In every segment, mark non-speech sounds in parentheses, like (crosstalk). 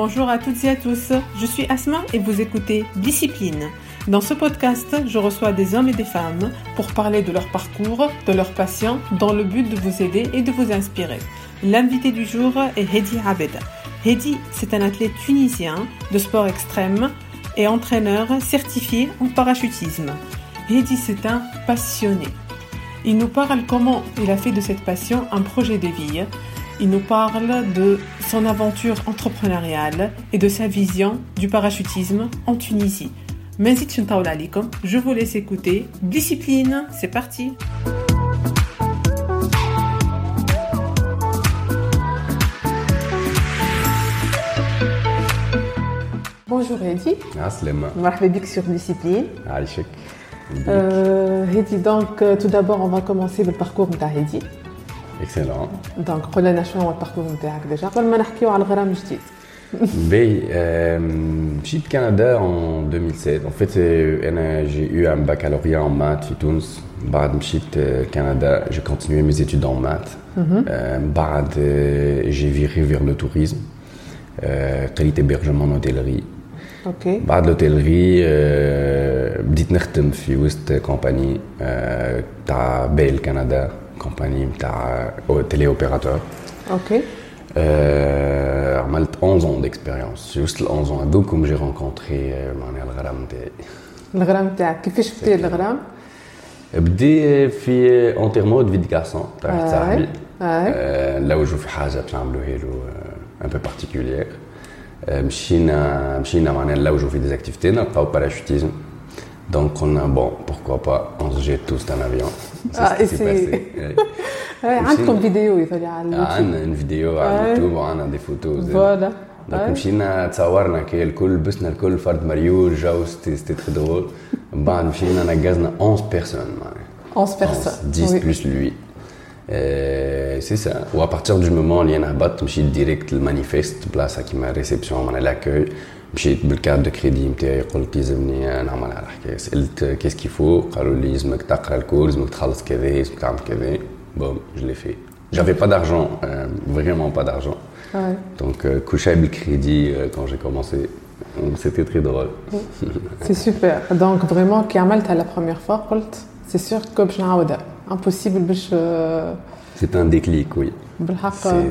Bonjour, à toutes et à tous. Je suis Asma et vous écoutez Discipline. Dans ce podcast, je reçois des hommes et des femmes pour parler de leur parcours, de leur passion, dans le but de vous aider et de vous inspirer. L'invité du jour est Hedi Abeda. Hedi, c'est un athlète tunisien de sport extrême et entraîneur certifié en parachutisme. Hedi, c'est un passionné. Il nous parle comment il a fait de cette passion un projet de vie il nous parle de son aventure entrepreneuriale et de sa vision du parachutisme en Tunisie. Je vous laisse écouter. Discipline, c'est parti. Bonjour Hedi. Aslema. Marhaba sur Discipline. Euh, Hedi, donc euh, tout d'abord on va commencer le parcours de Hedi Excellent. Donc, قلنا شنو هو الباركور نتاعك ديجا قبل ما نحكيو على الغرام جديد. باهي مشيت كندا en 2007 en fait j'ai eu un baccalauréat en maths في تونس بعد مشيت كندا j'ai continué mes études en maths بعد j'ai viré vers le tourisme قريت hébergement hôtellerie اوكي بعد l'hôtellerie بديت نخدم في وسط كومباني تاع بيل كندا compagnie téléopérateur. Ok. Euh, 11 ans d'expérience. Juste 11 ans. Donc, comme j'ai rencontré le Ghram. Le Ghram, كيفاش بدي الغرام؟ بدي في انترمو دو فيد كارسون تاع واحد صاحبي نلوجوا في حاجه باش نعملوها له ان بو بارتيكولير مشينا مشينا معناها نلوجوا في ديزاكتيفيتي نلقاو باراشوتيزم Donc on a, bon, pourquoi pas, on se jette tous d'un avion. Ah, et c'est... عندكم فيديو (laughs) يظهر على اليوتيوب عندنا فيديو على اليوتيوب وعندنا دي فوتو فوالا دونك مشينا تصورنا كي الكل لبسنا الكل فرد مريول جو سيتي تري درول (laughs) من بعد مشينا نقزنا 11 بيرسون معناها 11 بيرسون 10 بلس لوي سي سا و ابارتير دو مومون اللي انا هبطت مشيت ديريكت المانيفيست بلاصه كيما ريسبسيون معناها لاكوي مشيت بالكارت دو كريدي نتاعي قلت يلزمني نعمل على حكايه سالت كيس كيفو قالوا لي لازمك تقرا الكور لازمك تخلص كذا لازمك تعمل كذا بوم جو لي في J'avais pas d'argent, euh, vraiment pas d'argent. Ouais. Donc, euh, coucher avec le crédit euh, quand j'ai commencé, c'était très drôle. C'est super. Donc, vraiment, qui a mal la première fois, c'est sûr que je impossible de. C'est un déclic, oui.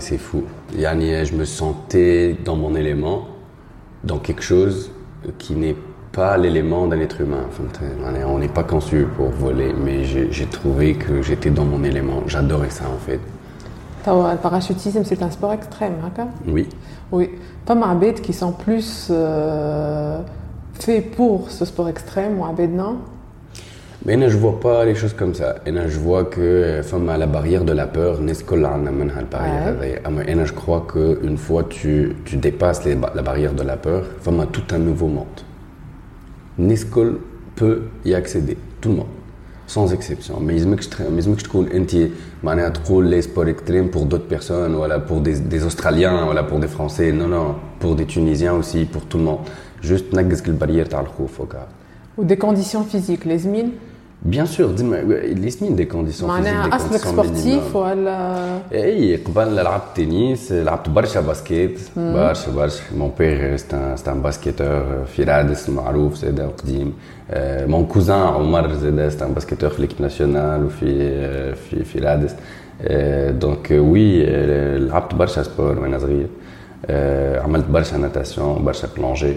C'est fou. Yani, je me sentais dans mon élément dans quelque chose qui n'est pas l'élément d'un être humain. On n'est pas conçu pour voler, mais j'ai trouvé que j'étais dans mon élément. J'adorais ça en fait. Le parachutisme, c'est un sport extrême, hein, Oui. Oui. Pas mal qui sont plus euh, faits pour ce sport extrême, ou non? Mais je ne vois pas les choses comme ça. Et je vois que femme la barrière de la peur, je crois qu'une fois tu, tu dépasses la barrière de la peur, femme a tout un nouveau monde. Nescol peut y accéder, tout le monde, sans exception. Mais il que les sports extrêmes pour d'autres personnes, voilà, pour des, des Australiens, voilà, pour des Français, non, non, pour des Tunisiens aussi, pour tout le monde. Juste la barrière Ou des conditions physiques, les mines Bien sûr, les des conditions physiques, des conditions sportif ولا اي قبل لعبت تنس لعبت برشا باسكيت برشا برشا مون بير c'est un basketteur في رادس معروف زاد قديم مون كوزان عمر زاد c'est un basketteur في ليكيب ناسيونال وفي في في رادس دونك وي لعبت برشا سبور وانا صغير عملت برشا ناتاسيون برشا بلونجي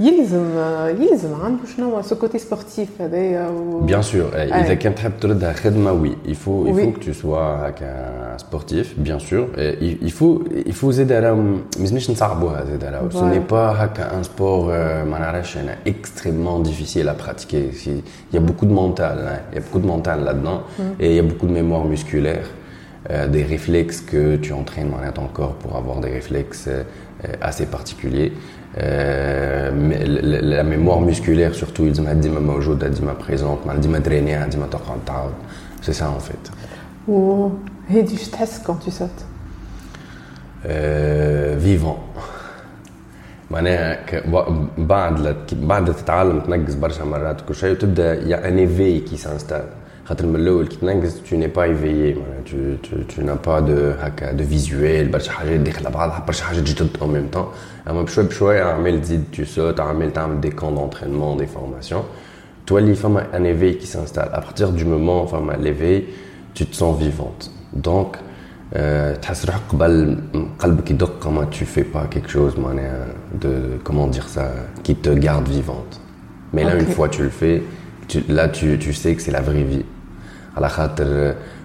يلزم يلزم عنده شنو هو سو كوتي سبورتيف هذايا بيان سور اذا كان تحب تردها خدمه وي il faut il faut que tu sois هكا سبورتيف بيان سور il faut il faut زيد راهو ما لازمش نصعبوها زيد راهو ce n'est pas هكا ان سبور ما نعرفش انا extrêmement difficile à pratiquer il y a beaucoup de mental il y a beaucoup de mental là-dedans et il y a beaucoup de mémoire musculaire euh, des réflexes que tu entraînes dans ton corps pour avoir des réflexes euh, assez particuliers. Euh, la mémoire musculaire surtout il dit dima موجوده ديما présente ديما درينيها ديما تقعد تعاود c'est ça en fait وهادي تحس quand tu sautes euh, vivant معناها بعد بعد تتعلم تنقز برشا مرات وكل شيء وتبدا يا ان ايفي كي سانستال tu n'es pas éveillé. Tu, tu, tu n'as pas de de visuel en même temps. tu sautes des camps d'entraînement des formations. Toi les femmes un éveil qui s'installe. À partir du moment enfin l'éveil tu te sens vivante. Donc euh, comment tu fais pas quelque chose euh, de comment dire ça qui te garde vivante. Mais là une fois tu le fais tu, là, tu, tu, sais que c'est la vraie vie.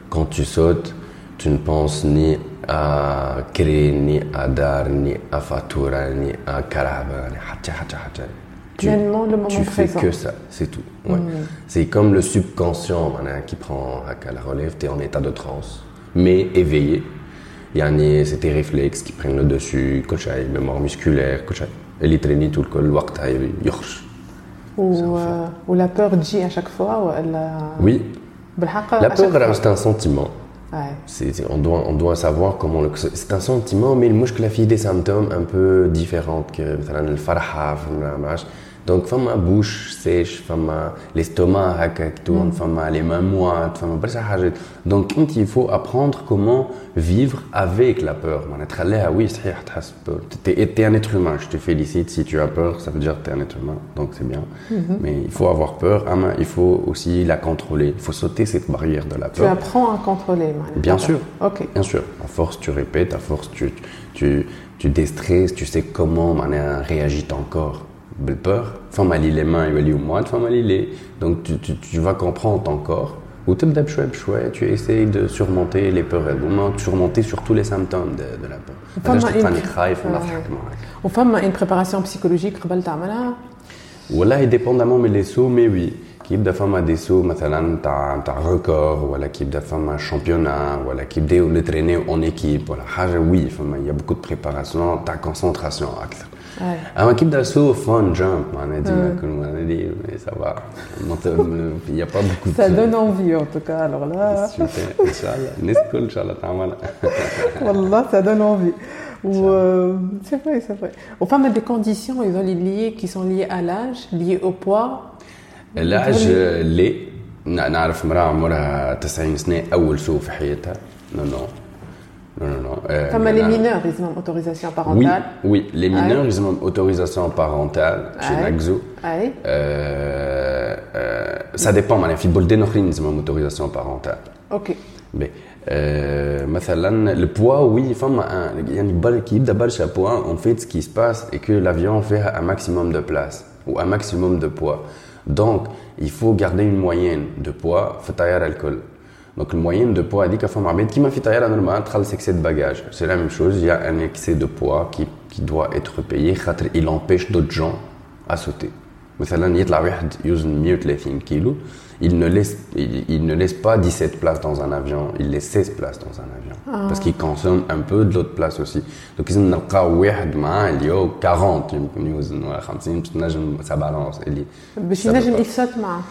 quand tu sautes, tu ne penses ni à créer, ni à dar, ni à fatura, ni à karaba, ni hacha, hacha. Tu, le moment tu fais que ça, c'est tout. Ouais. Mm. C'est comme le subconscient qui prend la relève, tu es en état de transe, mais éveillé. Il y C'est tes réflexes qui prennent le dessus, mémoire musculaire, les traîner tout le col, euh, ou, la peur dit à chaque fois euh, Oui. La peur, c'est un sentiment. On, doit, on doit savoir comment. C'est un sentiment, mais le mouche que la fille des symptômes un peu différents que le farha, donc, femme bouche sèche, l'estomac tourne, femme les mains moites, femme Donc, il faut apprendre comment vivre avec la peur. Oui, tu es un être humain. Je te félicite. Si tu as peur, ça veut dire que tu es un être humain. Donc, c'est bien. Mhm. Mais il faut avoir peur. Il faut aussi la contrôler. Il faut sauter cette barrière de la peur. Tu apprends à contrôler. Bien sûr. Ok. Bien sûr. À force, tu répètes. À force, tu, tu, tu déstresses. Tu sais comment réagit ton corps peur femme ali les mains ou moi femme les donc tu, tu, tu vas comprendre ton corps ou tu tu essayes de surmonter les peurs ou surmonter surtout les symptômes de, de la peur ou femme une préparation psychologique والله dépendamment mais les sauts mais oui qui يبدا فما des sauts مثلا تاع تاع record ولا كي يبدا فما championnat ولا كي يبداو نترينيو en équipe ولا حاجه oui فما il y a beaucoup de préparation ta concentration اكثر اما كي يبدا سو فان جامب معناها ديما نكون معناها ça va (laughs) il n'y a pas beaucoup de ça donne envie en tout cas alors là super (laughs) ان شاء الله الناس الكل ان شاء الله تعملها (laughs) والله ça donne envie ou euh, c'est vrai c'est vrai aux femmes des conditions ils ont liées qui sont liées à l'âge liées au poids العج ليه نعرف امراه عمرها 90 سنه اول سوء في حياتها نو نو non, non, non. Euh, Comme les mineurs, ils ont autorisation parentale. Oui, oui les mineurs, ils ont autorisation parentale chez Naxo. Euh, euh, ça dépend, mais les football ils ont autorisation parentale. Ok. Mais, le poids, oui, il y a une qui d'abord poids. En fait, ce qui se passe est que l'avion fait un maximum de place ou un maximum de poids. Donc, il faut garder une moyenne de poids, faut tailler l'alcool. Donc, le moyen de poids, dit femme armée qui m'a fait tailler normal, excès de bagages. C'est la même chose, il y a un excès de poids qui, qui doit être payé, il empêche d'autres gens à sauter. مثلا يطلع واحد يوزن 130 kg il ne laisse il, ne laisse pas 17 places dans un avion il laisse 16 places dans un avion ah. parce qu'il consomme un peu de l'autre place aussi donc ils نلقاو واحد معاه اللي هو 40 يمكن يوزن 50 باش تنجم ça balance اللي باش ينجم يسات معاه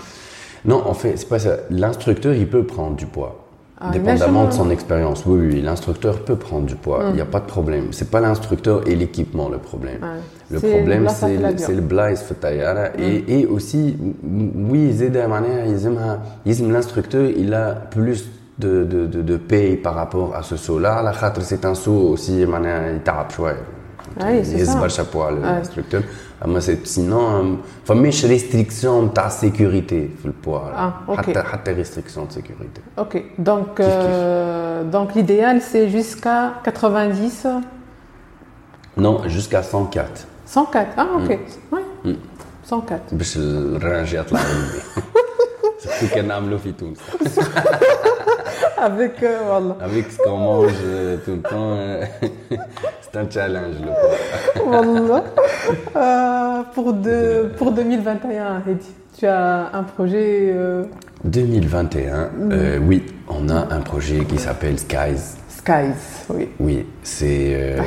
non, en fait, c'est pas ça. L'instructeur, il peut prendre du poids. Ah, dépendamment de son expérience. Oui, oui, l'instructeur peut prendre du poids. Il n'y a hmm. pas de problème. C'est pas l'instructeur et l'équipement le problème. Le problème, c'est le blaze fatayara. Et, hmm. et aussi, oui, l'instructeur, il a plus de, de, de, de paye par rapport à ce saut-là. C'est un saut aussi, il tape, ouais. Il chapeau à l'instructeur. اما سينون فماش ريستريكسيون تاع سيكوريتي في البوا ah, okay. حتى حتى ريستريكسيون سيكوريتي اوكي دونك دونك ليديال سي جوسكا 90 Non, jusqu'à 104. 104, ah ok. Mm. Ouais. Mm. 104. باش الرانج يطلع عندي. سيرتو كنعملو في تونس. Avec, euh, voilà. Avec ce qu'on mange euh, tout le temps, euh, (laughs) c'est un challenge le voilà. (laughs) Euh, pour, de, pour 2021, Hedi, tu as un projet 2021, mm. oui, on a un projet qui s'appelle Skies. Skies, oui. Oui, c'est.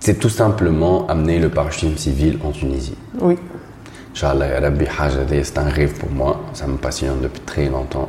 C'est tout simplement amener le parachutisme civil en Tunisie. Oui. Inch'Allah, c'est un rêve pour moi, ça me passionne depuis très longtemps.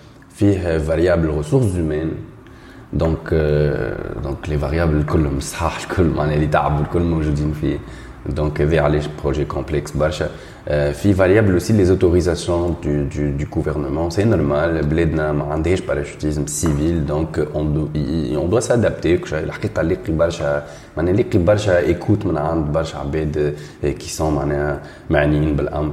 فيه فاريابل ريسورس هيومان دونك دونك لي فاريابل كلهم صحاح الكل معناها اللي تعبوا الكل موجودين فيه دونك هذا علاش بروجي كومبلكس برشا (laughs) في فاريابل aussi les autorisations du, du, du gouvernement c'est normal بلادنا ما عندهاش باراشوتيزم سيفيل دونك on doit s'adapter الحقيقه لقي برشا معناها لقي برشا ايكوت من عند برشا عباد كي سون معناها معنيين بالامر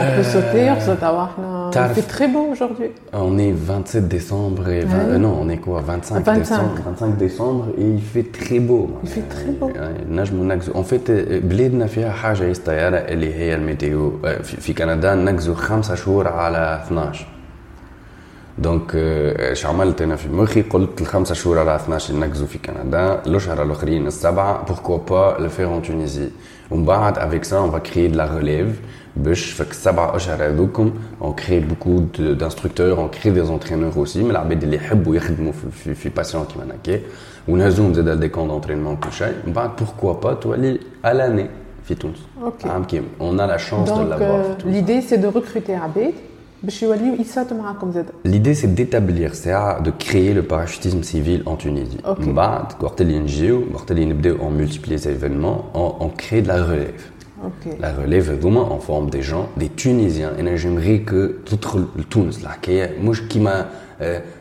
On peut sauter, on saute à Il fait très beau aujourd'hui. On est 27 décembre et 20, euh, non, on est quoi 25, 25. décembre 25 décembre et il fait très beau. Il fait très beau. En fait, بلادنا فيها حاجة الطيارة اللي هي الميتيو في كندا نقزو خمسة شهور على 12 دونك اش عملت انا في مخي قلت الخمسة شهور على 12 نقزو في كندا الاشهر الاخرين السبعة بوركوا با لو فير اون تونيزي ومن بعد افيك سا اون فا كريي دو لا ريليف باش فك السبعة اشهر هذوكم اون كري بوكو دانستركتور اون كري دي زونترينور اوسي من العباد اللي يحبوا يخدموا في, في, في باسيون كيما هكا ونهزوهم زاد دي كون دونترينمون كل شيء من بعد بوركوا با تولي الاني في تونس اوكي عام كامل اون ا لا شانس دو لافوار في تونس ليدي سي دو ريكروتي عباد L'idée, c'est d'établir, c'est de créer le parachutisme civil en Tunisie. Okay. On multiplier les événements, on, crée de la relève. Okay. La relève, en forme des gens, des Tunisiens. Et j'aimerais que tout le Tunis, là, qui m'a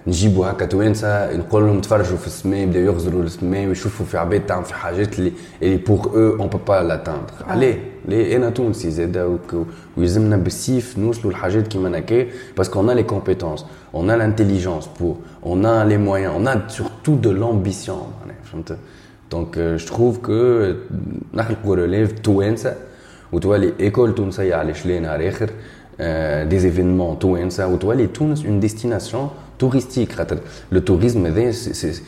نجيبوا هكا توانسه نقول لهم تفرجوا في السماء يبداو يغزروا السماء ويشوفوا في عباد تعمل في حاجات اللي اللي بور او اون بو با لاتاندر عليه ليه انا تونسي زاد ويلزمنا بالسيف نوصلوا لحاجات كيما هكا باسكو اون لي كومبيتونس اون ا لانتيليجونس بور اون ا لي مويان اون ا سورتو دو لامبيسيون فهمت دونك جو تروف كو نخلقوا ريليف توانسه وتولي ايكول تونسيه على شلي نهار اخر دي ايفينمون توانسه وتولي تونس اون ديستيناسيون touristique le tourisme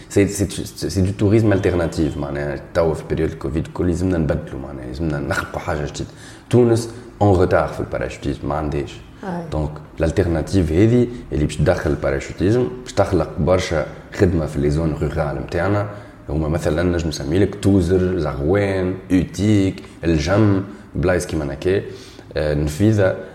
c'est du tourisme alternatif معناها تو في بيريود الكوفيد كل لازمنا نبدلوا معناها لازمنا نخلقوا حاجة جديده تونس اون روتار في الباراشوتيزم ما عندهاش دونك الالتيرناتيف هذه اللي باش تدخل الباراشوتيزم باش تخلق برشا خدمه في لي زون رورال نتاعنا هما مثلا نجم نسمي لك توزر زغوان اوتيك الجم بلايص كيما هكا نفيذه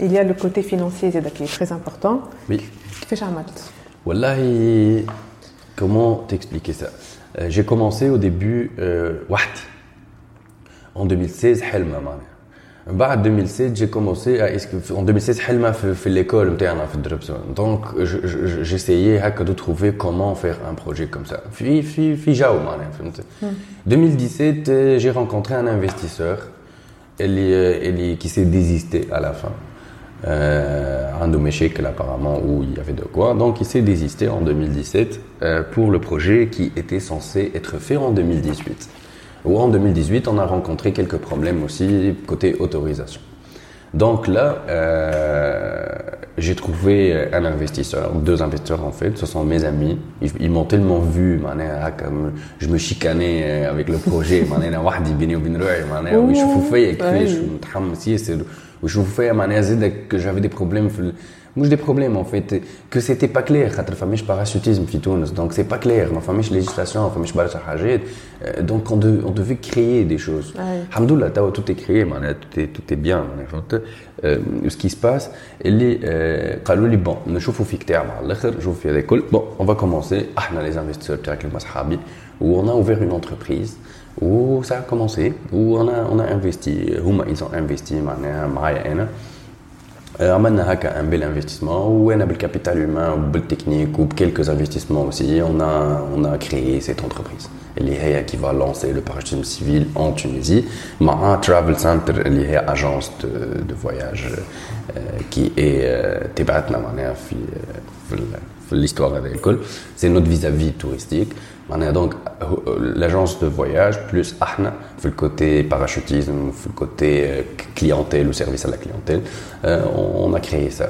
il y a le côté financier qui est très important. Oui. Fais Wallahi, comment t'expliquer ça? Euh, j'ai commencé au début, euh, en 2016, Helma, en 2016, bah, j'ai commencé à. En 2016, Helma fait l'école, donc j'essayais de trouver comment faire un projet comme ça. Fijao, 2017, hmm. euh, j'ai rencontré un investisseur qui s'est désisté à la fin. Euh, un de mes apparemment où il y avait de quoi. Donc il s'est désisté en 2017 euh, pour le projet qui était censé être fait en 2018. Ou en 2018, on a rencontré quelques problèmes aussi côté autorisation. Donc là, euh, j'ai trouvé un investisseur, deux investisseurs en fait, ce sont mes amis. Ils, m'ont tellement vu, comme je me chicanais avec le projet, ou je vous fais à que j'avais des problèmes. Moi, j'ai des problèmes, en fait. Que c'était pas clair. Entre la famille Je parachutisme, Donc, c'est pas clair. Ma famille, je législation, ma famille, euh, Donc, on, de, on devait créer des choses. Alhamdoulilah, tout est créé, tout est, tout est bien. En Euh, ce qui se passe. Et les, euh, bon, ne chauffe fique Bon, on va commencer. Ah, les investisseurs, avec le Mashabi, où on a ouvert une entreprise où ça a commencé où on a on a investi هما ils ont investi معناها معايا انا عملنا هكا un bel investissement وانا بالكابيتال هيومان وبالتكنيك وبكelques investissements aussi on a on a créé cette entreprise اللي هي qui va lancer le parachutisme civil en Tunisie مع travel center اللي هي agence de, de voyage qui est تبعتنا معناها في في, في l'histoire هذا الكل c'est notre vis-à-vis touristique donc l'agence de voyage plus ahna le côté parachutisme le côté clientèle ou service à la clientèle on a créé ça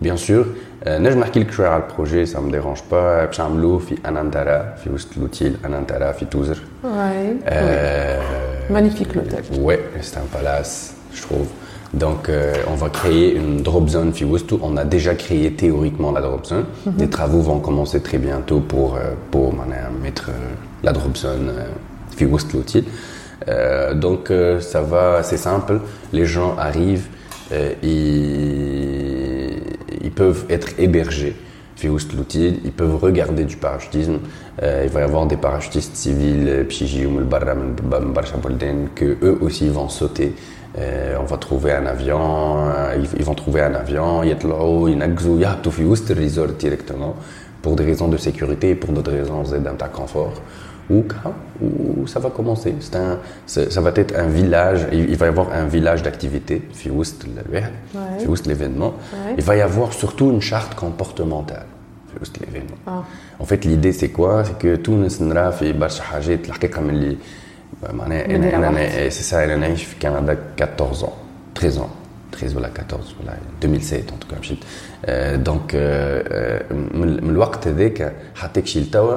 bien sûr نجم نحكي لك شويه على البروجي ça me dérange pas باش نعملوه في انانتارا في وسط لوتيل انانتارا في توزر magnifique l'hôtel ouais c'est un palace je trouve donc, euh, on va créer une drop zone Fiwustu. On a déjà créé théoriquement la drop zone. Mm -hmm. Des travaux vont commencer très bientôt pour, euh, pour mettre euh, la drop zone Fiwustu euh, donc, ça va, c'est simple. Les gens arrivent, ils, ils peuvent être hébergés l'outil, ils peuvent regarder du parachutisme. Euh, il va y avoir des parachutistes civils, euh, que eux aussi vont sauter. Euh, on va trouver un avion, euh, ils vont trouver un avion, resort directement, pour des raisons de sécurité et pour d'autres raisons d'un confort. Ou, ou ça va commencer. Un, ça va être un village, il va y avoir un village d'activité, ouais. l'événement. Ouais. Il va y avoir surtout une charte comportementale. l'événement. Ah. En fait, l'idée c'est quoi C'est que tout le monde في برشا حاجات الحقيقة من اللي معناها c'est ça انا نعيش في كندا 14 ans 13 ans 13 ولا 14 ولا 2007 en tout cas مشيت دونك من الوقت هذاك حتى كشي لتوا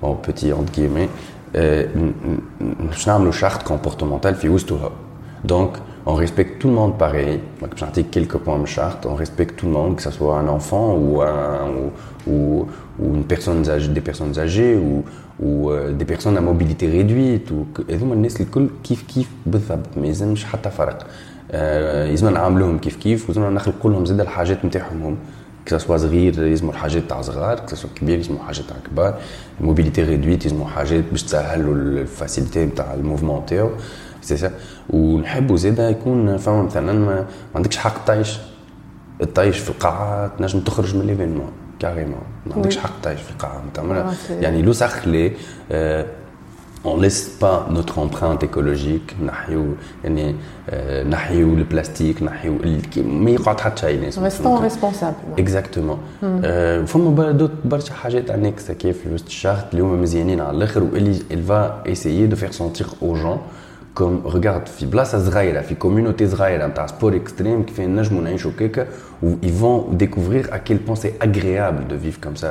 bon petit entre guillemets باش نعملوا شارت كومبورتمونتال في وسطها دونك on respecte tout le monde pareil. Donc, j'ai quelques points de charte. On respecte tout le monde, que ce soit un enfant ou, un, ou, ou, ou une personne âgée, des personnes âgées ou, ou euh, des personnes à mobilité réduite. Ou, هذوما الناس الكل كيف كيف بالضبط ما يلزمش حتى فرق. يلزم نعاملوهم كيف كيف ولازم نخلقوا لهم زاد الحاجات نتاعهم Ça soit صغير يلزموا الحاجات تاع صغار ça. Soit كبير يلزموا حاجات تاع كبار موبيليتي ريدويت يلزموا حاجات باش تسهل له الفاسيليتي تاع الموفمون تاعو سي سا ونحبوا زادا يكون فما مثلا ما عندكش حق تعيش تعيش في القاعه تنجم تخرج من ليفينمون كاريمون ما عندكش حق تعيش في القاعه يعني لو سخلي on laisse pas notre empreinte écologique نحيو يعني نحيو البلاستيك نحيو ما يقعد حتى شيء ناس restons responsables اكزاكتومون فما برشا حاجات انكس كيف في وسط الشهر اللي هما مزيانين على الاخر واللي il va essayer de faire sentir aux gens comme regarde في بلاصه صغيره في كوميونيتي صغيره نتاع سبور اكستريم كيف نجموا نعيشوا كيكا où ils vont découvrir à quel point c'est agréable de vivre comme ça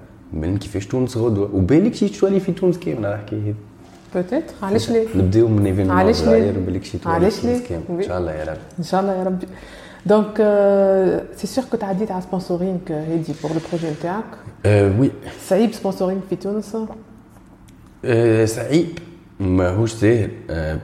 وبين كيفاش تونس غدوة. وبالك شي توالي في تونس كامل راه حكايه بوتيتر علاش ليه؟ نبداو من ايفينمون علاش ليه؟ بالك شي توالي علاش ليه؟ إن شاء الله يا رب إن شاء الله يا ربي. دونك سي euh, c'est sûr que على as dit à لو بروجي نتاعك le projet théâtre. Euh, oui. Saïb. ماهوش ساهل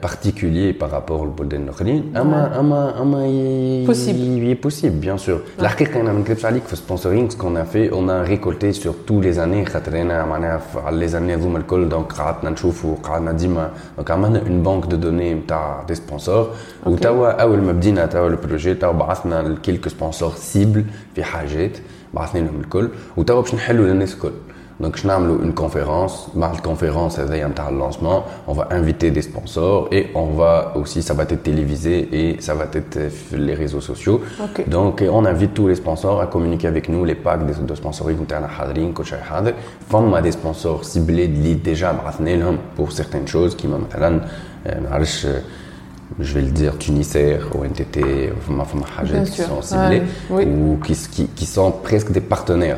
particulier par rapport للبلدان الاخرين اما اما اما possible possible bien sûr الحقيقه انا ما نكذبش عليك في سبونسورينغ سكون في اون ا ريكولتي سور تو لي زاني خاطر انا معناها على لي زاني هذوما الكل دونك قعدنا نشوفوا قعدنا ديما دونك عملنا اون بانك دو دوني نتاع دي سبونسور وتوا اول ما بدينا توا البروجي توا بعثنا كيلكو سبونسور سيبل في حاجات بعثنا لهم الكل وتوا باش نحلوا للناس الكل donc, je une conférence. La conférence, un lancement. On va inviter des sponsors et on va aussi, ça va être télévisé et ça va être les réseaux sociaux. Donc, on invite tous les sponsors à communiquer avec nous, les packs de sponsoring, Forme des sponsors ciblés déjà pour certaines choses qui m'ont je vais le dire, Tunisair, ONTT, qui sont ciblés, ou qui, qui, qui, sont presque des partenaires.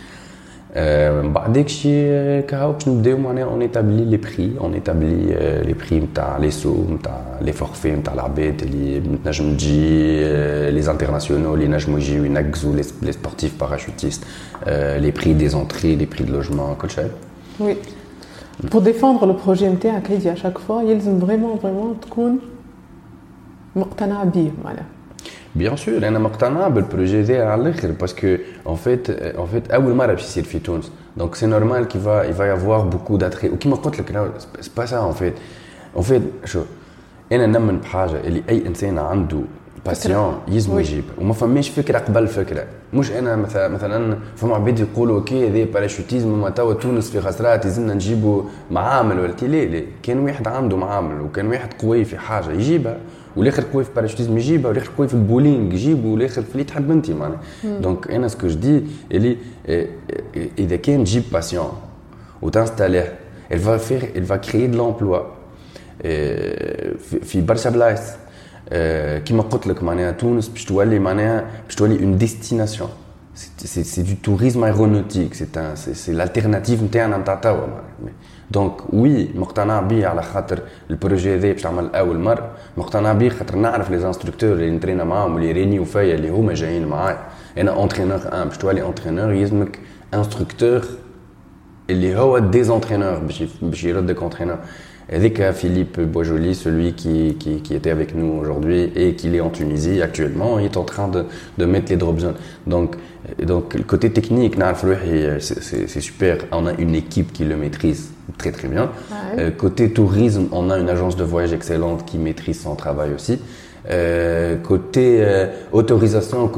euh, une communication téléphonique. Euh, bah, dès que on établit les prix, on établit euh, les prix, les forfaits, les internationaux, les sportifs parachutistes, les prix des entrées, les prix de logement, Oui. Pour défendre le projet MT à à chaque fois, ils ont vraiment, vraiment, voilà. Bien sûr, أنا مقتنع بالبروجي تاعي على الآخر باسكو ان فيت ان فيت أول مرة باش يصير في تونس. دونك سي نورمال كي فا يفا يافوار بوكو داتري وكيما قلت لك سي با سا ان فيت ان فيت شو أنا نمن بحاجة اللي أي إنسان عنده باسيون يلزم يجيب. وما فماش فكرة قبل فكرة. مش أنا مثلا مثلا فما عباد يقولوا أوكي هذا باراشوتيزم ما توا تونس في خسرات يلزمنا نجيبوا معامل. ولا لا لا. كان واحد عنده معامل وكان واحد قوي في حاجة يجيبها. والاخر قوي في الباراشوتيزم يجيبها والاخر قوي في البولينغ يجيبه والاخر في اللي تحب انت معناها دونك انا سكو جو دي اللي اذا كان تجيب باسيون وتنستاليه elle va faire elle va créer de l'emploi في برشا بلايص كيما قلت لك معناها تونس باش تولي معناها باش تولي اون ديستيناسيون c'est du tourisme aéronautique c'est l'alternative نتاعنا نتاع توا دونك وي مقتنع بيه على خاطر البروجي هذا باش تعمل أول مره مقتنع بيه خاطر نعرف لي زانستركتور اللي نترينا معاهم اللي رينيو فيا اللي هما جايين معايا أنا اونترينور ان باش تولي اونترينور يلزمك انستركتور اللي هو ديزونترينور باش باش يردك اونترينور Edeka Philippe Boisjoli, celui qui, qui, qui, était avec nous aujourd'hui et qui est en Tunisie actuellement, il est en train de, de mettre les drop zones. Donc, donc le côté technique, euh, c'est super. On a une équipe qui le maîtrise très très bien. Euh, côté tourisme, on a une agence de voyage excellente qui maîtrise son travail aussi. Euh, côté euh, autorisation au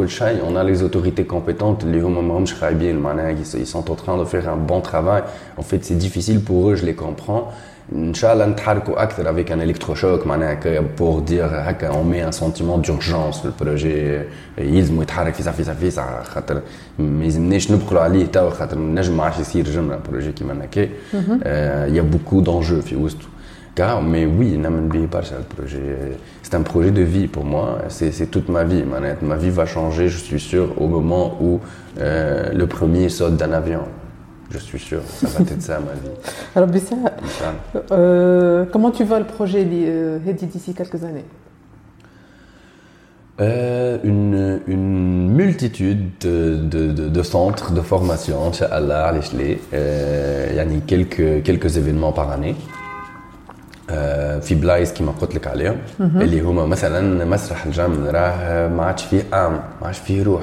on a les autorités compétentes, les ils sont en train de faire un bon travail. En fait, c'est difficile pour eux, je les comprends. Inch'Allah, nous avec un électrochoc pour dire on met un sentiment d'urgence le projet يلزم يتحرك فيسع فيسع فيسع خاطر ما يلزمناش نبقلوا عليه توا خاطر نجم ما عادش يصير جمله بروجي كيما هكا il y a beaucoup d'enjeux في وسطه mais oui نامن به برشا البروجي c'est un projet de vie pour moi c'est toute ma vie ma vie va changer je suis sûr au moment où euh, le premier saute d'un avion je suis sûr, ça va être ça ma vie. (laughs) Alors, Bissa, euh, comment tu vois le projet euh, Hedi d'ici quelques années euh, une, une, multitude de, de, de, de, centres de formation, Inch'Allah, euh, il y a quelques, quelques événements par année. في بلايص كيما قلت لك عليهم اللي هما مثلا مسرح الجم راه ما عادش فيه ام ما عادش فيه روح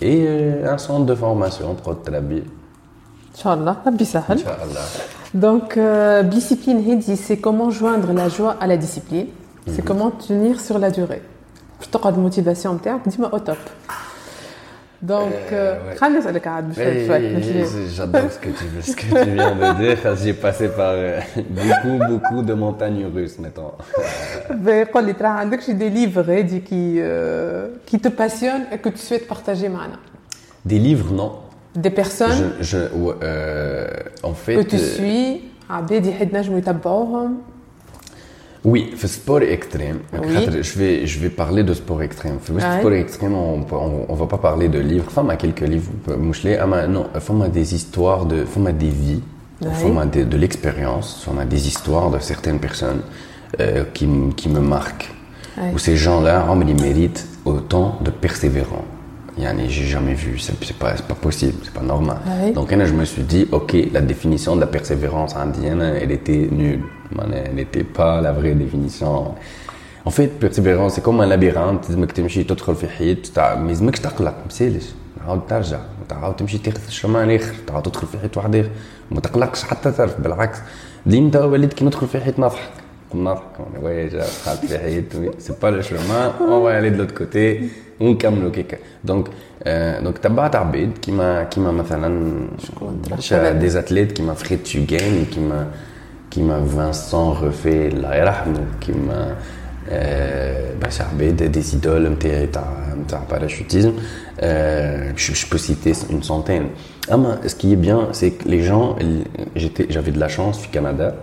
et un centre de formation pour Trabi. Inch'Allah, Inch'Allah. Donc, euh, discipline Hedi, c'est comment joindre la joie à la discipline. C'est comment tenir sur la durée. Je te de motivation, dis-moi au top. Donc, خلينا نسألك عاد J'adore ce que tu ce que tu viens de dire. J'ai passé par beaucoup beaucoup de montagnes russes maintenant. قول لي ترى عندك شي des livres هادي qui qui te passionnent et que tu souhaites partager معنا. Des livres non. Des personnes. Je, je euh, en fait. Que tu suis. عباد يحد نجموا يتبعوهم. oui, le sport extrême. Je, vais, je vais parler de sport extrême. Le sport extrême, on ne va pas parler de livres. Enfin, quelques livres. Non, il des histoires, de, des vies, de, de l'expérience, des histoires de certaines personnes euh, qui, qui me marquent. Où ces gens-là, ils méritent autant de persévérance. J'ai jamais vu, c'est pas, pas possible, c'est pas normal. Donc, je me suis dit, ok, la définition de la persévérance indienne, elle était nulle. Elle n'était pas la vraie définition. En fait, persévérance, c'est comme un labyrinthe. لازمك تمشي تدخل في حيط ما لازمكش تقلق ما تسالش تعاود ترجع تعاود تمشي تاخذ الشمال الاخر تعاود تدخل في حيط واحد اخر ما تقلقش حتى ترف بالعكس ديما وليت كي ندخل في حيط نضحك نضحك وي دخلت في حيط سي با لو شومان اون va aller de l'autre côté ونكملوا كيكا دونك دونك تبعت عبيد كيما كيما مثلا شكون دي اتليت كيما فريد تشوغان كيما qui m'a Vincent refait l'aïrahmou, qui m'a euh, bah, des idoles un parachutisme. Euh, je, peux citer une centaine. Ah, ce qui est bien, c'est que les gens, j'avais de la chance au Canada.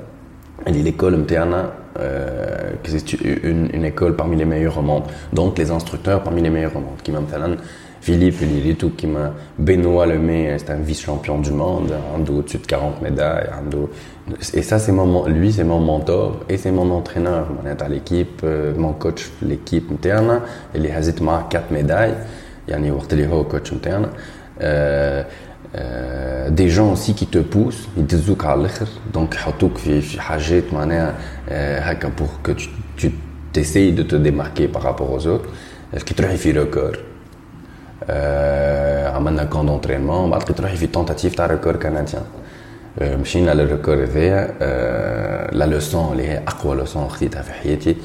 elle est l'école Mterna, euh, est une, une, école parmi les meilleures au monde. Donc, les instructeurs parmi les meilleurs au monde. Qui m'amtalan, Philippe Lilitou, qui m'a Benoît Lemay, c'est un vice-champion du monde, un dos au-dessus de 40 médailles, un dos. Et ça, c'est mon, lui, c'est mon mentor et c'est mon entraîneur. Mon l'équipe, euh, mon coach, l'équipe Mterna, il est 4 médailles. Il y a un coach Mterna. Euh, Euh, euh, des gens aussi qui te poussent يدزوك على الاخر دونك يحطوك في في حاجات معناها هكا pour que tu, tu essayes de te démarquer par rapport aux autres qui تروحي في record عملنا كون دونترينمون بعد تروحي في تونتاتيف تاع ريكور كنديان مشينا للريكور هذايا لا لوسون اللي هي اقوى لوسون خديتها في حياتي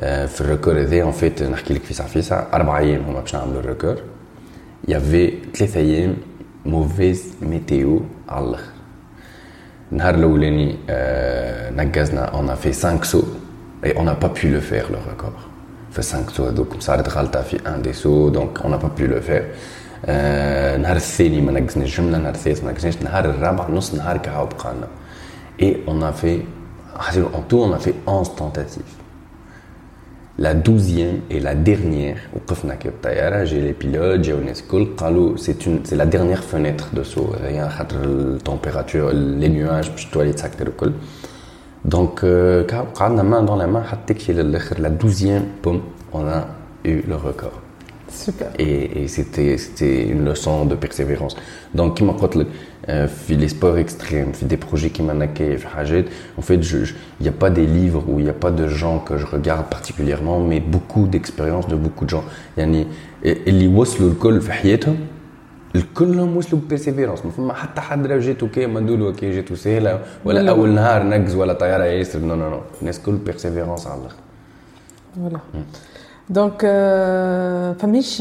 في الريكور هذايا اون فيت نحكي لك فيسع فيسع اربع ايام هما باش نعملوا الريكور يافي ثلاثة ايام موفيز ميتيو على الاخر النهار الاولاني نقزنا اون في 5 سو اي اون با بو لو فير لو ريكور fait 5 sauts donc صارت غلطه في un des sauts donc on n'a pas pu le faire النهار الثاني ما نقزناش جمله النهار الثالث ما نقزناش النهار الرابع نص نهار كهو بقالنا et on a fait en tout on a fait 11 tentatives la douzième et la dernière j'ai les pilotes j'ai une école, c'est la dernière fenêtre de ce rien la température les nuages donc euh, quand on a main dans la main la douzième pomme on a eu le record. Super. Et, et c'était une leçon de persévérance. Donc, qui m'a euh, les sports extrêmes, des projets qui m'ont en fait, il n'y a pas des livres ou il n'y a pas de gens que je regarde particulièrement, mais beaucoup d'expériences de beaucoup de gens. يعني اللي وصلوا الكل في حياتهم الكلهم وصلوا بيرسيفيرونس ما فما حتى حد راه جيتو كي ندولو كي جيتو سهله ولا اول نهار نقز ولا طياره ياسر نو نو نو الناس كل بيرسيفيرونس على الاخر فوالا دونك فماش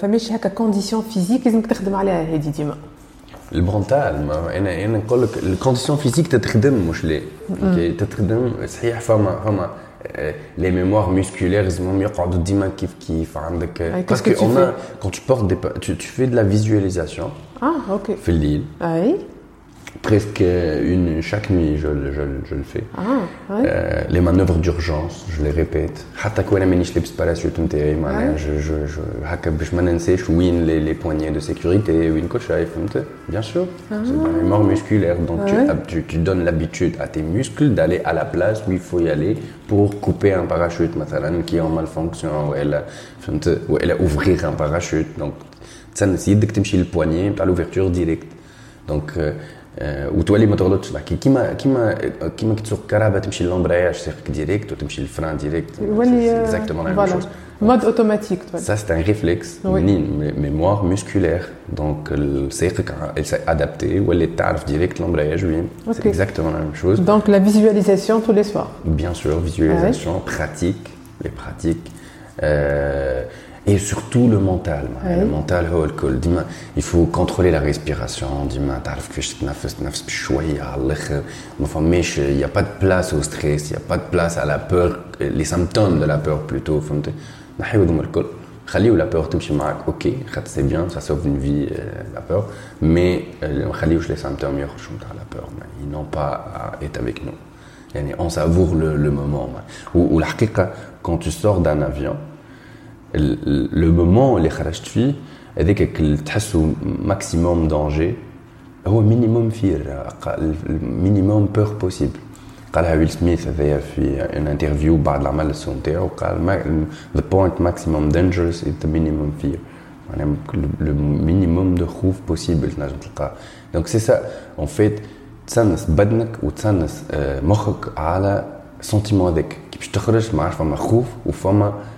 فماش هكا كونديسيون فيزيك لازمك تخدم عليها هذه ديما المونتال انا انا نقول لك الكونديسيون فيزيك تتخدم مش لا تتخدم صحيح فما فما les mémoires musculaires ils يقعدوا ديما كيف كيف عندك parce que on a quand tu portes des tu, tu fais de la visualisation ah ok في الليل اي presque une, chaque nuit, je, je, je le fais. Ah, ouais. euh, les manœuvres d'urgence, je les répète. حتى كون مانيش لابس باراشوت نتاعي معناها je je je هكا باش ما ننساش وين les, les poignées de sécurité وين كل شيء فهمت bien sûr ah. c'est une mémoire musculaire donc ah, tu, tu, tu donnes l'habitude à tes muscles d'aller à la place où il faut y aller pour couper un parachute مثلا qui est en malfonction ولا فهمت ولا ouvrir un parachute donc تسنس يدك تمشي للبوانيي نتاع l'ouverture direct donc euh, وتولي ما تغلطش تحكي كيما كيما كيما كي تسوق كهرباء تمشي للومبراياج سيرك ديريكت وتمشي للفران ديريكت يولي اكزاكتومون لا ميم mode automatique. Toi. Ça, c'est un réflexe, oui. une mémoire musculaire. Donc, il s'est adapté, ou elle est tarif direct, l'embrayage, oui. Okay. C'est exactement la même chose. Donc, la visualisation tous les soirs. Bien sûr, visualisation, ah ouais. pratique, les pratiques. Euh, et surtout le mental. Le mental, il faut contrôler la respiration. Il n'y a pas de place au stress, il n'y a pas de place à la peur, les symptômes de la peur plutôt. la peur ok c'est bien ça sauve une vie la peur mais les symptômes la peur ils n'ont pas à être avec nous on savoure le moment ou quand tu sors d'un avion le moment où les خرجت فيه هذاك اللي تحسوا maximum danger هو minimum fear minimum peur possible قالها ويل سميث هذايا في ان انترفيو بعد العمل السون تاعو قال the point maximum dangerous is the minimum fear معناها le minimum de خوف possible تنجم تلقاه دونك سي سا اون فيت تسنس بدنك وتسنس مخك على سنتيمون هذاك كي باش تخرج ما عرف فما خوف وفما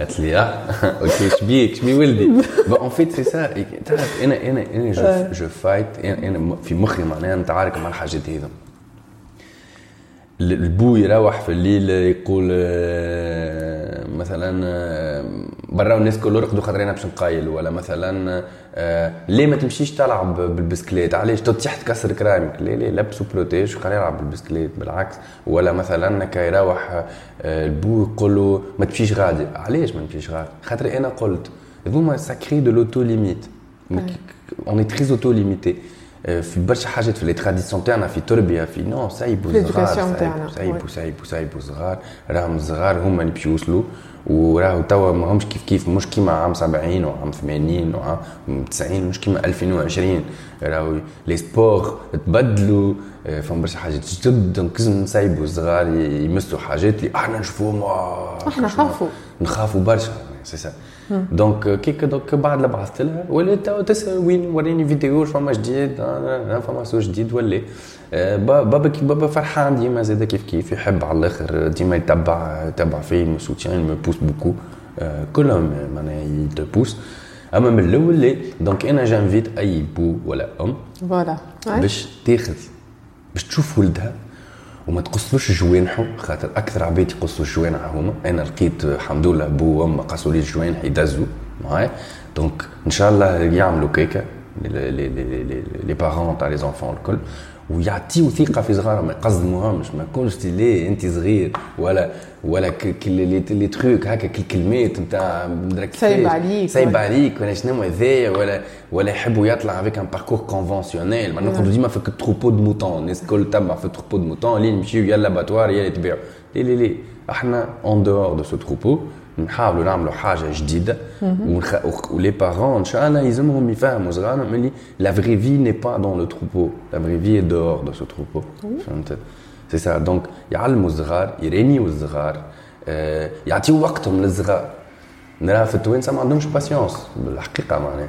قالت لي آه. أوكي شبيك شبي ولدي؟ اون فيت سي سا تعرف أنا أنا أنا جو, جو فايت أنا في مخي معناها نتعارك مع الحاجات هذا البو يروح في الليل يقول آه، مثلا آه، برا الناس كل رقدوا خاطر أنا باش نقايل ولا مثلا آه، ليه ما تمشيش تلعب بالبسكليت؟ علاش؟ تحت تكسر كرامك ليه ليه؟ لبسوا بروتيج وخليه يلعب بالبسكليت؟ بالعكس. ولا مثلا كي يروح البو يقول له ما تمشيش غادي. علاش ما تمشيش غادي؟ خاطر أنا قلت هذوما ساكري دو لوتو ليميت. اون تري اوتو ليميتي في برشا حاجات في لي تراديسيون تاعنا في تربيه في نو سايبوا صغار سايبوا سايبوا سايبوا صغار راهم صغار هما اللي باش يوصلوا وراهو توا ماهمش كيف كيف مش كيما عام 70 وعام 80 وعام 90 مش كيما 2020 راهو لي سبور تبدلوا فهم برشا حاجات جدد دونك لازم نسايبوا الصغار يمسوا حاجات اللي إحنا نشوفوهم إحنا نخافوا نخافوا برشا سي سا دونك كيك دونك بعد اللي بعثت لها ولات تسال وين وريني فيديو فما جديد فما سو جديد ولا بابا كي بابا فرحان ديما زاد كيف كيف يحب على الآخر ديما يتبع يتبع مو سوتيان مو بوس بوكو كلهم معناها يتبوس اما من الأول لا دونك أنا جانفيت اي بو ولا ام فوالا باش تاخذ باش تشوف ولدها وما تقصوش جوانحه خاطر أكثر عباد يقصوا جوانح هما. أنا لقيت الحمد لله بو وام قصوا لي الجوانح يدزوا معايا. دونك إن شاء الله يعملوا كيكة لي بارون تاع لي زونفون الكل ويعطيو ثقة في صغارهم. ما يقصدموهمش ما يكونش ليه انت صغير ولا ولا لي تروك هكا الكلمات نتاع سايب عليك سايب عليك ولا شنو هذايا ولا ولا يحبوا يطلع افيك ان باركور كونفونسيونيل ما نقعدوا ديما في التروبو دو موتون الناس الكل تبع في التروبو دو موتون اللي يمشيو يلا باتوار يلا يتبيعوا لي لي لي إحنا اون دور دو سو تروبو نحاولوا نعملوا حاجة جديدة. ولي بارون إن شاء الله يلزمهم يفهموا صغارهم اللي لا فري في ني با دون لو تروبو لا فري في دور دو سو تروبو فهمت؟ سي سا دونك يعلموا الصغار يرينيوا الصغار يعطيوا وقتهم للصغار. نرى في التوانسه ما عندهمش باسيونس بالحقيقة معناها.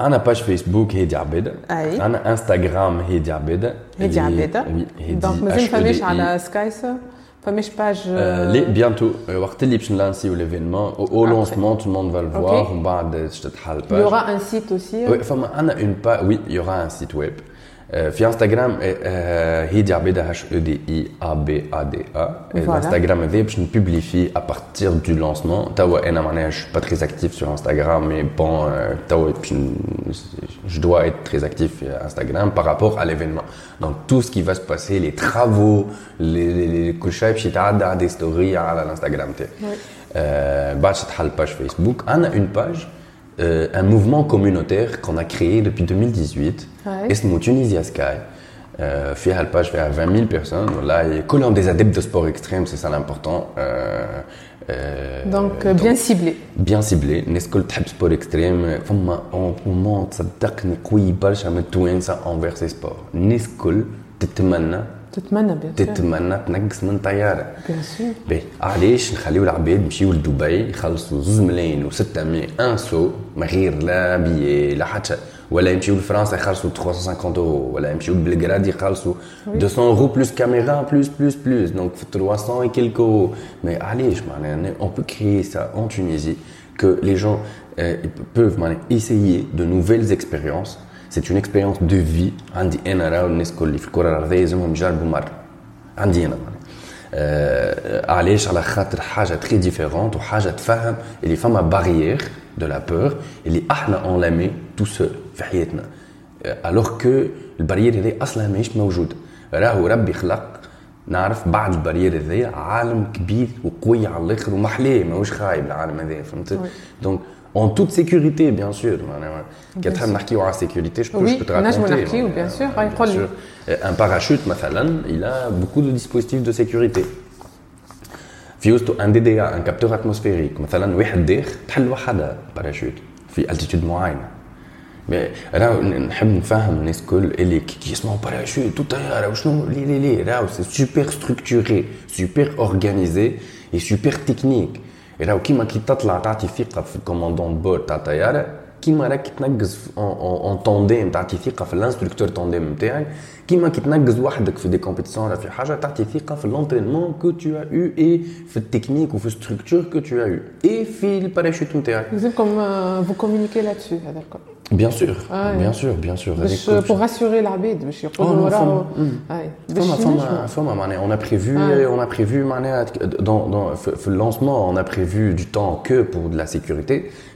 انا باج فيسبوك هي عبيده اي انا انستغرام هي عبيده هي عبيده دونك مازال فماش على سكايس فماش باج لي بيانتو وقت اللي باش نلانسيو ليفينمون او لونسمون تو الموند فا الفوار ومن بعد تتحل باج يورا ان سيت اوسي فما انا اون با وي يورا ان سيت ويب في انستغرام هيدي عبيده هاش او دي اي ا بي ا دي ا الانستغرام هذا باش نبوبلي فيه ا بارتير دو لونسمون توا انا معناها جو با تري اكتيف سور انستغرام مي بون توا باش je dois être très actif sur Instagram par rapport à l'événement. Donc tout ce qui va se passer, les travaux, les les كل باش يتعدى des stories على الانستغرام تاعي. بعد تحل باج فيسبوك, انا une page un mouvement communautaire qu'on a créé depuis 2018 اسمه Tunisia Sky فيها الباج فيها 20 000 personnes والله كلهم des adeptes de sport extrême c'est ça l'important donc bien ciblé bien ciblé الناس الكل تحب سبور اكستريم فما مومون تصدقني قوي برشا من التوانسه انفير سي سبور الناس الكل تتمنى تتمنى بيان تتمنى تنقص من طياره بيان سور باهي علاش نخليو العباد يمشيو لدبي يخلصوا 2 ملايين و600 ان سو من غير لا بيي لا حتى ولا يمشيو لفرنسا يخلصوا 350 اورو ولا يمشيو لبلغراد يخلصوا 200 اورو بلوس كاميرا بلوس بلوس بلوس دونك في 300 et quelques euros mais علاش معناها on peut créer ça en Tunisie que les gens euh, peuvent معناها essayer de nouvelles expériences c'est une expérience de vie. عندي أنا راهو الناس الكل في الكرة الأرضية لازمهم يجربوا مره عندي أنا آه علاش؟ على خاطر حاجة تري ديفيرونت وحاجه تفهم اللي فما باريير دو لا بور اللي إحنا اون لامي تو سول في حياتنا. الوغ كو الباريير هذه أصلا ماهيش موجوده راهو ربي خلق. نعرف بعد الباريير هذايا عالم كبير وقوي على الآخر ومحلاه ماهوش خايب العالم هذا فهمت؟ دونك en toute sécurité, bien sûr. Quand on la sécurité, je peux, oui, je peux te raconter. Oui, bien sûr. Bien sûr. Un parachute, il a beaucoup de dispositifs de sécurité. في وسطه ان دي دي ان كابتور اتموسفيريك مثلا واحد داخ تحل وحدها باراشوت في التيتود معينه راهو نحب نفهم الناس الكل اللي كي يسمعوا باراشوت وطياره وشنو لي لي لي راهو سي سوبر ستركتوري سوبر اورغانيزي اي سوبر تكنيك راهو كيما كي تطلع تعطي ثقه في الكوموندون بورد تاع طياره كيما راك تنقز اون تونديم تعطي ثقه في الانستركتور تونديم نتاعك كيما كي تنقز وحدك في دي كومبيتيسيون ولا في حاجه تعطي ثقه في لونترينمون كو تو او اي في التكنيك وفي ستركتور كو تو او اي في الباراشوت نتاعك لازمكم فو كومونيكي لاتسو هذا الكل Bien sûr, ah, bien sûr, bien sûr. باش pour rassurer العباد باش يقولوا راهو فما فما فما معناها on a prévu ah. on a prévu معناها dans dans في اللونسمون on a prévu du temps que pour de la sécurité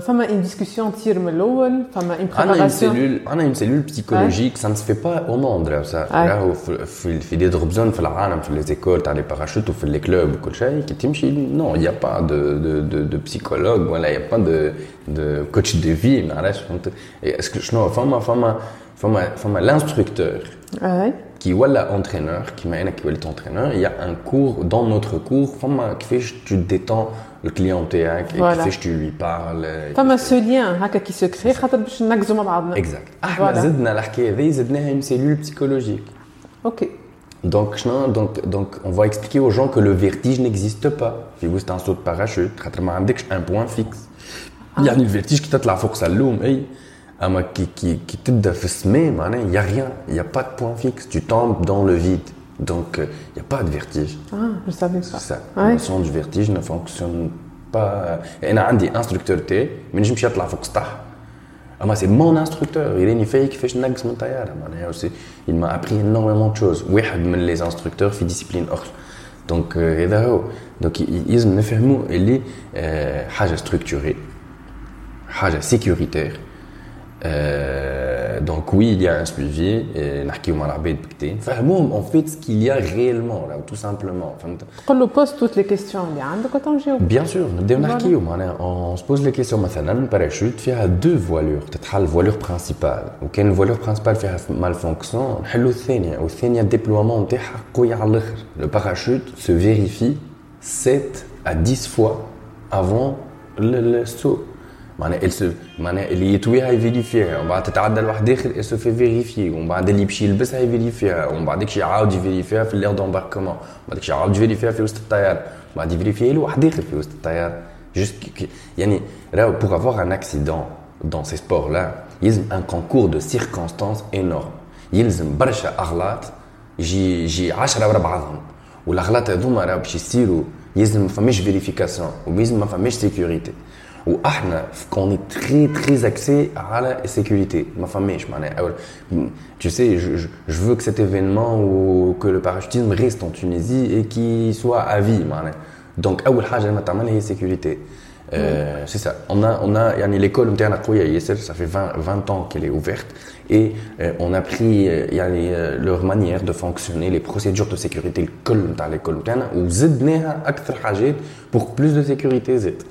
فما une discussion تصير من الاول فما une préparation انا une cellule انا une cellule psychologique ça ne se fait pas au monde راهو راهو في في دي دروبزون في العالم في لي زيكول تاع لي باراشوت وفي لي كلوب وكل شيء كي تمشي نو يا با دو دو دو دو بسيكولوج ولا يا با دو دو كوتش دو في ما عرفتش فهمت اسكو شنو فما فما فما فما لانستركتور qui ولا entraîneur كيما انا كي وليت entraîneur il y a un cours dans notre cours فما كيفاش tu détends le client تاعك كيفاش tu lui parles فما سو ليان هكا كي سو كري خاطر باش نركزوا مع بعضنا اكزاكت احنا زدنا الحكايه هذه زدناها une cellule psychologique اوكي Donc, donc, donc, on va expliquer aux gens que le vertige n'existe pas. في وسط un saut de parachute, خاطر ما عندكش un point fixe. يعني الفيرتيج كي تطلع فوق سلوم اي اما كي كي كي تبدا في السماء معناها يا ريان يا با دو بوان فيكس tu tombes dans le vide donc il n'y a pas de vertige ah je savais pas ça la notion du vertige ne fonctionne pas انا عندي انستركتور تاعي ما نجمش يطلع فوق سطح اما سي مون انستركتور يريني فيا كيفاش نقص من طياره معناها il m'a appris énormément de choses واحد من لي انستركتور في ديسيبلين اخرى دونك هذا هو دونك لازم نفهموا اللي حاجه ستركتوري حاجه سيكوريتير Euh, euh, donc oui, il y a un suivi, on fait ce qu'il y a réellement, tout simplement. On nous pose toutes les questions, Bien sûr, hein, on se pose les questions. Maintenant, le parachute, il y a deux voilures, peut-être la voilure principale. Ou une voilure principale fait malfonction, on le déploiement, le parachute se vérifie 7 à 10 fois avant le saut. معناها معناها اللي يطويها يفيريفيها ومن بعد تتعدى لواحد آخر se fait vérifier ومن بعد اللي يمشي يلبسها يفيريفيها ومن بعد داك يعاود يفيريفيها في اللير دومباركمون ومن بعد يعاود يفيريفيها في وسط الطياره ومن بعد يفيريفيها له واحد آخر في وسط الطياره جوست يعني راهو pour avoir un accident dans ces sports là يلزم un concours de circonstances énorme. يلزم برشا أغلاط يجي يجي 10 ورا بعضهم. والأغلاط هذوما راهو باش يصيروا يلزم ما فماش فيريفيكاسيون ويلزم ما فماش سيكوريتي واحنا كوني تري تري اكسي على السيكوريتي ما فماش معناها tu sais je, je veux que cet événement ou que le parachutisme reste en Tunisie et qu'il soit à vie معناها donc اول حاجه لما تعملها هي sécurité euh, c'est ça. On a, on a, yani, l'école ça fait 20, 20 ans qu'elle est ouverte et euh, on a pris yani, leur manière de fonctionner, les procédures de sécurité, l'école ou زدناها أكثر حاجات pour plus de sécurité زد.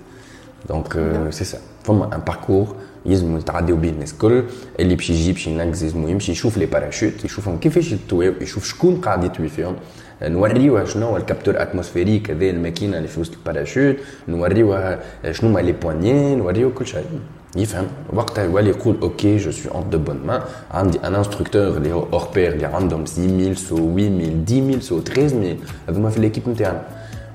Donc euh, c'est ça. فما un parcours يلزم يتعداو بيه الناس الكل اللي باش يجي باش ينقز يلزم يمشي يشوف لي باراشوت يشوفهم كيفاش يتويو يشوف شكون قاعد يتوي فيهم نوريوها شنو هو الكابتور اتموسفيريك هذا الماكينه اللي في وسط الباراشوت نوريوها شنو هما لي بوانيي نوريوه كل شيء يفهم وقتها يولي يقول اوكي جو سوي اون دو بون مان عندي ان انستركتور اللي هو اور بير اللي عندهم 6000 سو 8000 10000 سو 13000 هذوما في ليكيب نتاعنا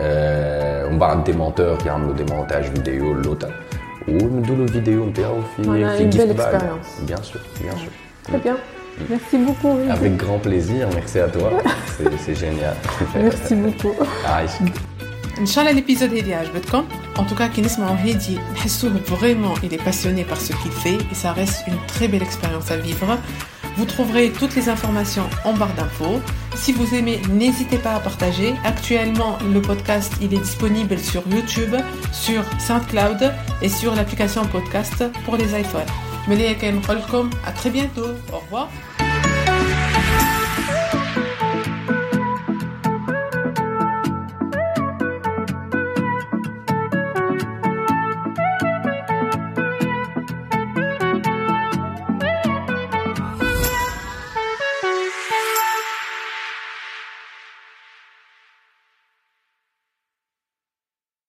ومن بعد دي مونتور يعملوا دي مونتاج فيديو لوتا وندوا له الفيديو نتاعو في في جيفت باك بيان سور بيان سور Très bien. Merci beaucoup. Avec grand plaisir, merci à toi. (laughs) C'est génial. Merci beaucoup. ان شاء الله l'épisode هادي عجبتكم en tout cas كي نسمعوا هادي نحسوه vraiment il est passionné par ce qu'il fait et ça reste une très belle expérience à vivre vous trouverez toutes les informations en barre d'infos. Si vous aimez, n'hésitez pas à partager. Actuellement, le podcast il est disponible sur YouTube, sur SoundCloud et sur l'application podcast pour les iPhones. à très bientôt. Au revoir.